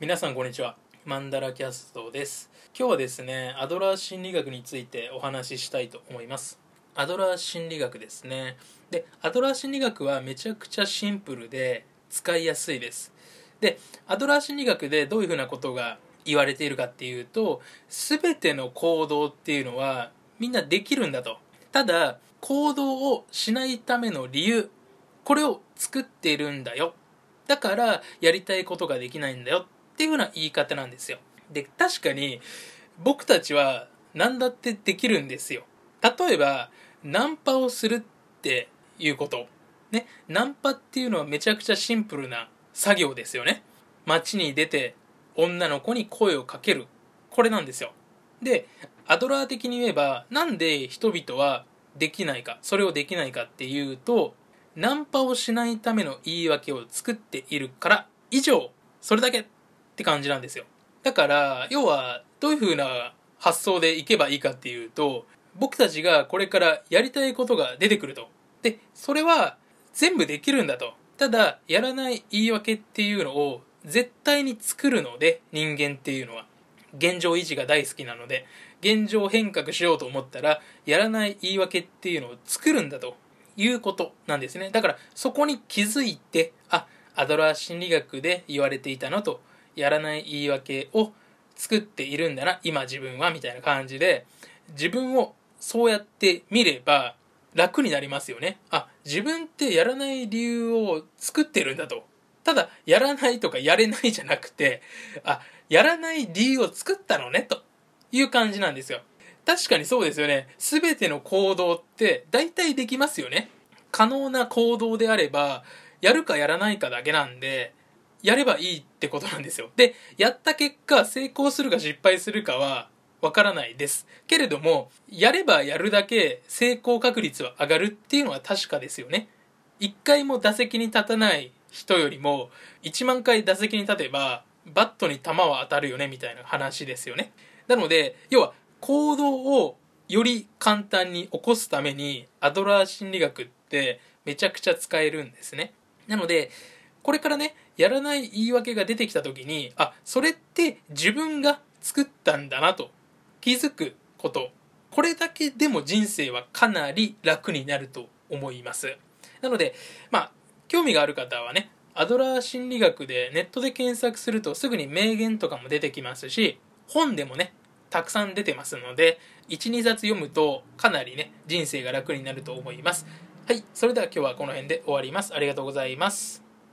皆さんこんにちは。マンダラキャストです。今日はですねアドラー心理学についてお話ししたいと思います。アドラー心理学ですね。でアドラー心理学はめちゃくちゃシンプルで使いやすいです。でアドラー心理学でどういうふうなことが言われているかっていうと全ての行動っていうのはみんなできるんだと。ただ行動をしないための理由これを作っているんだよ。だからやりたいことができないんだよ。っていうふうな言い方なんですよ。で確かに僕たちは何だってできるんですよ。例えばナンパをするっていうこと。ね。ナンパっていうのはめちゃくちゃシンプルな作業ですよね。街に出て女の子に声をかける。これなんですよ。でアドラー的に言えばなんで人々はできないかそれをできないかっていうとナンパをしないための言い訳を作っているから以上。それだけ。って感じなんですよ。だから要はどういう風な発想でいけばいいかっていうと僕たちがこれからやりたいことが出てくると。でそれは全部できるんだと。ただやらない言い訳っていうのを絶対に作るので人間っていうのは。現状維持が大好きなので現状変革しようと思ったらやらない言い訳っていうのを作るんだと。いうことなんですね。だからそこに気づいてあアドラー心理学で言われていたのとやらない言い訳を作っているんだな今自分はみたいな感じで自分をそうやって見れば楽になりますよね。あ自分ってやらない理由を作ってるんだと。ただやらないとかやれないじゃなくてあやらない理由を作ったのねと。いう感じなんですよ。確かにそうですよね。全ての行動って大体できますよね。可能な行動であればやるかやらないかだけなんでやればいいってことなんですよ。でやった結果成功するか失敗するかはわからないです。けれどもやればやるだけ成功確率は上がるっていうのは確かですよね。一回も打席に立たない人よりも1万回打席に立てばバットに球は当たるよねみたいな話ですよね。なので要は行動をより簡単に起こすためにアドラー心理学ってめちゃくちゃ使えるんですね。なのでこれからねやらない言い訳が出てきた時にあそれって自分が作ったんだなと気づくこと。これだけでも人生はかなり楽になると思います。なのでまあ興味がある方はねアドラー心理学でネットで検索するとすぐに名言とかも出てきますし本でもねたくさん出てますので12冊読むとかなりね人生が楽になると思います。はいそれでは今日はこの辺で終わります。ありがとうございます。